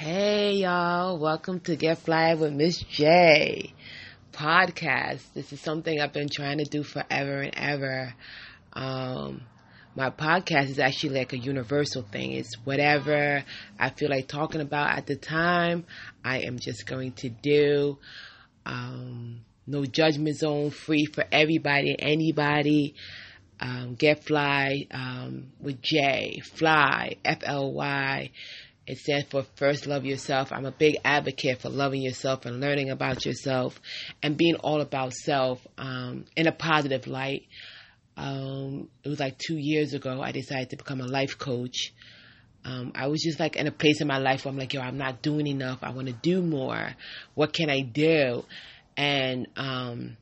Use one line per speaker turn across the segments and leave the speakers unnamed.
Hey y'all, welcome to Get Fly with Miss Jaye podcast. This is something I've been trying to do forever and ever. Um, my podcast is actually like a universal thing. It's whatever I feel like talking about at the time, I am just going to do. Um, no judgment zone, free for everybody and anybody. Um, get fly um, with Jaye, fly, F L Y. It stands for first love yourself. I'm a big advocate for loving yourself and learning about yourself and being all about self um, in a positive light. Um, it was like two years ago, I decided to become a life coach. Um, I was just like in a place in my life where I'm like, yo, I'm not doing enough. I want to do more. What can I do? And um,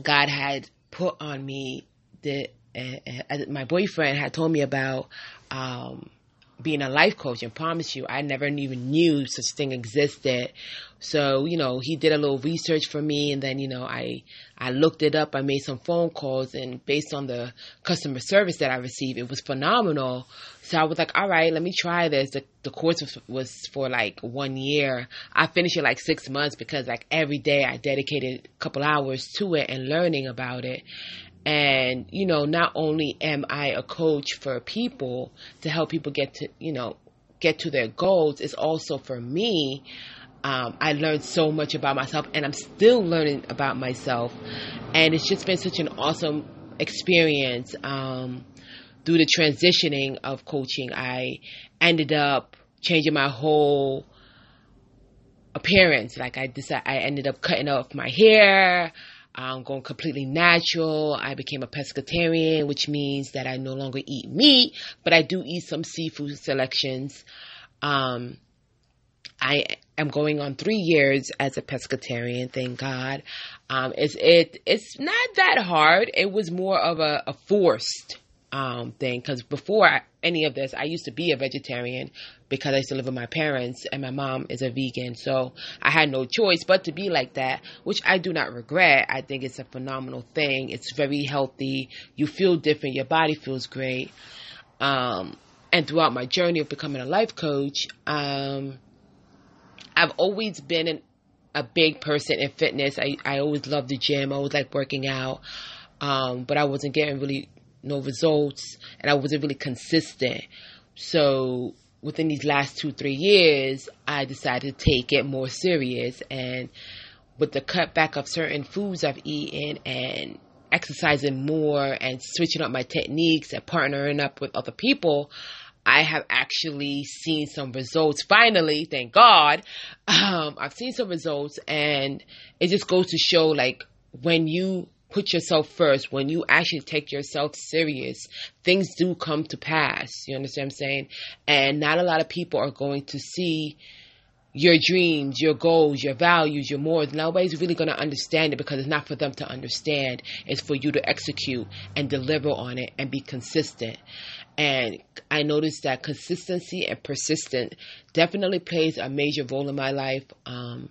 God had put on me the uh, uh, my boyfriend had told me about um, being a life coach and promise you I never even knew such thing existed. So, you know, he did a little research for me and then, you know, I I looked it up, I made some phone calls and based on the customer service that I received, it was phenomenal. So I was like, all right, let me try this. The, the course was, was for like one year. I finished it like six months because like every day I dedicated a couple hours to it and learning about it. And, you know, not only am I a coach for people to help people get to, you know, get to their goals, it's also for me. Um, I learned so much about myself and I'm still learning about myself. And it's just been such an awesome experience. Um, through the transitioning of coaching, I ended up changing my whole appearance. Like I decided, I ended up cutting off my hair. I'm going completely natural. I became a pescatarian, which means that I no longer eat meat, but I do eat some seafood selections. Um, I am going on three years as a pescatarian, thank God. Um, it's it it's not that hard. It was more of a, a forced um, thing because before any of this, I used to be a vegetarian because I used to live with my parents and my mom is a vegan. So I had no choice but to be like that, which I do not regret. I think it's a phenomenal thing. It's very healthy. You feel different. Your body feels great. Um, and throughout my journey of becoming a life coach, um, I've always been an, a big person in fitness. I, I always loved the gym. I always like working out. Um, but I wasn't getting really no results and I wasn't really consistent. So within these last two, three years, I decided to take it more serious and with the cutback of certain foods I've eaten and exercising more and switching up my techniques and partnering up with other people, I have actually seen some results. Finally, thank God, um, I've seen some results, and it just goes to show like when you put yourself first, when you actually take yourself serious, things do come to pass. You understand what I'm saying? And not a lot of people are going to see your dreams, your goals, your values, your morals. Nobody's really going to understand it because it's not for them to understand. It's for you to execute and deliver on it and be consistent. And I noticed that consistency and persistence definitely plays a major role in my life. Um,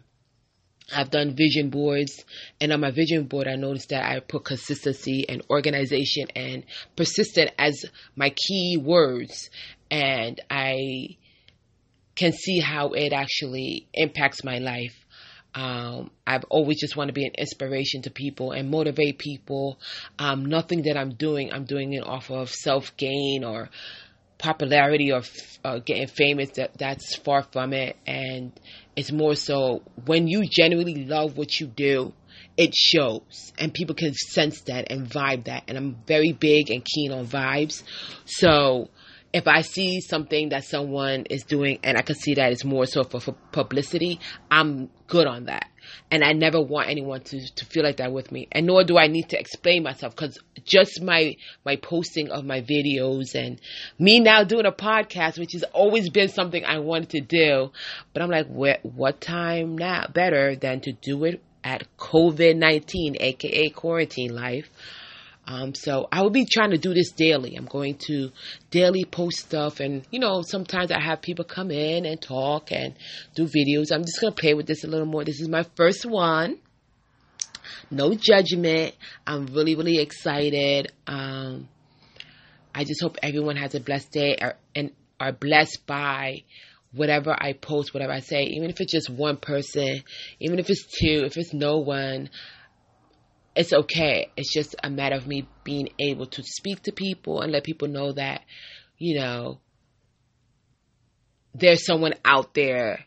I've done vision boards, and on my vision board, I noticed that I put consistency and organization and persistent as my key words, and I can see how it actually impacts my life. Um, I've always just want to be an inspiration to people and motivate people. Um, nothing that I'm doing, I'm doing it off of self gain or popularity or uh, getting famous. That that's far from it, and it's more so when you genuinely love what you do, it shows and people can sense that and vibe that. And I'm very big and keen on vibes. So if I see something that someone is doing and I can see that it's more so for, for publicity, I'm good on that. And I never want anyone to, to feel like that with me. And nor do I need to explain myself because just my, my posting of my videos and me now doing a podcast, which has always been something I wanted to do. But I'm like, what, what time now better than to do it at COVID 19, aka quarantine life? Um, so I will be trying to do this daily. I'm going to daily post stuff, and you know, sometimes I have people come in and talk and do videos. I'm just gonna play with this a little more. This is my first one. No judgment. I'm really, really excited. Um, I just hope everyone has a blessed day and are blessed by whatever I post, whatever I say, even if it's just one person, even if it's two, if it's no one, it's okay. It's just a matter of me being able to speak to people and let people know that, you know, there's someone out there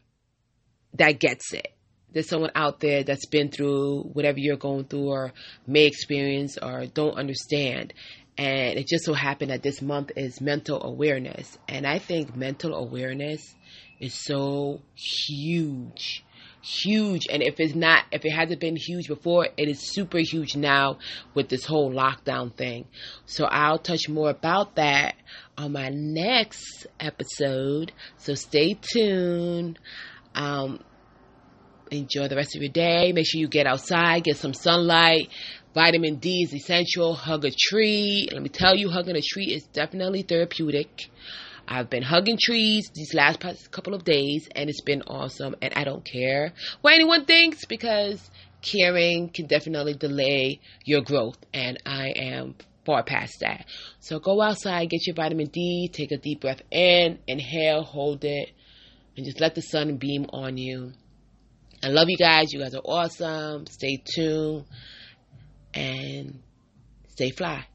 that gets it. There's someone out there that's been through whatever you're going through or may experience or don't understand. And it just so happened that this month is mental awareness. And I think mental awareness is so huge. Huge. And if it's not, if it hasn't been huge before, it is super huge now with this whole lockdown thing. So I'll touch more about that on my next episode. So stay tuned. Um, enjoy the rest of your day. Make sure you get outside, get some sunlight. Vitamin D is essential. Hug a tree. Let me tell you, hugging a tree is definitely therapeutic. I've been hugging trees these last couple of days and it's been awesome and I don't care what anyone thinks because caring can definitely delay your growth and I am far past that. So go outside, get your vitamin D, take a deep breath in, inhale, hold it, and just let the sun beam on you. I love you guys. You guys are awesome. Stay tuned and stay fly.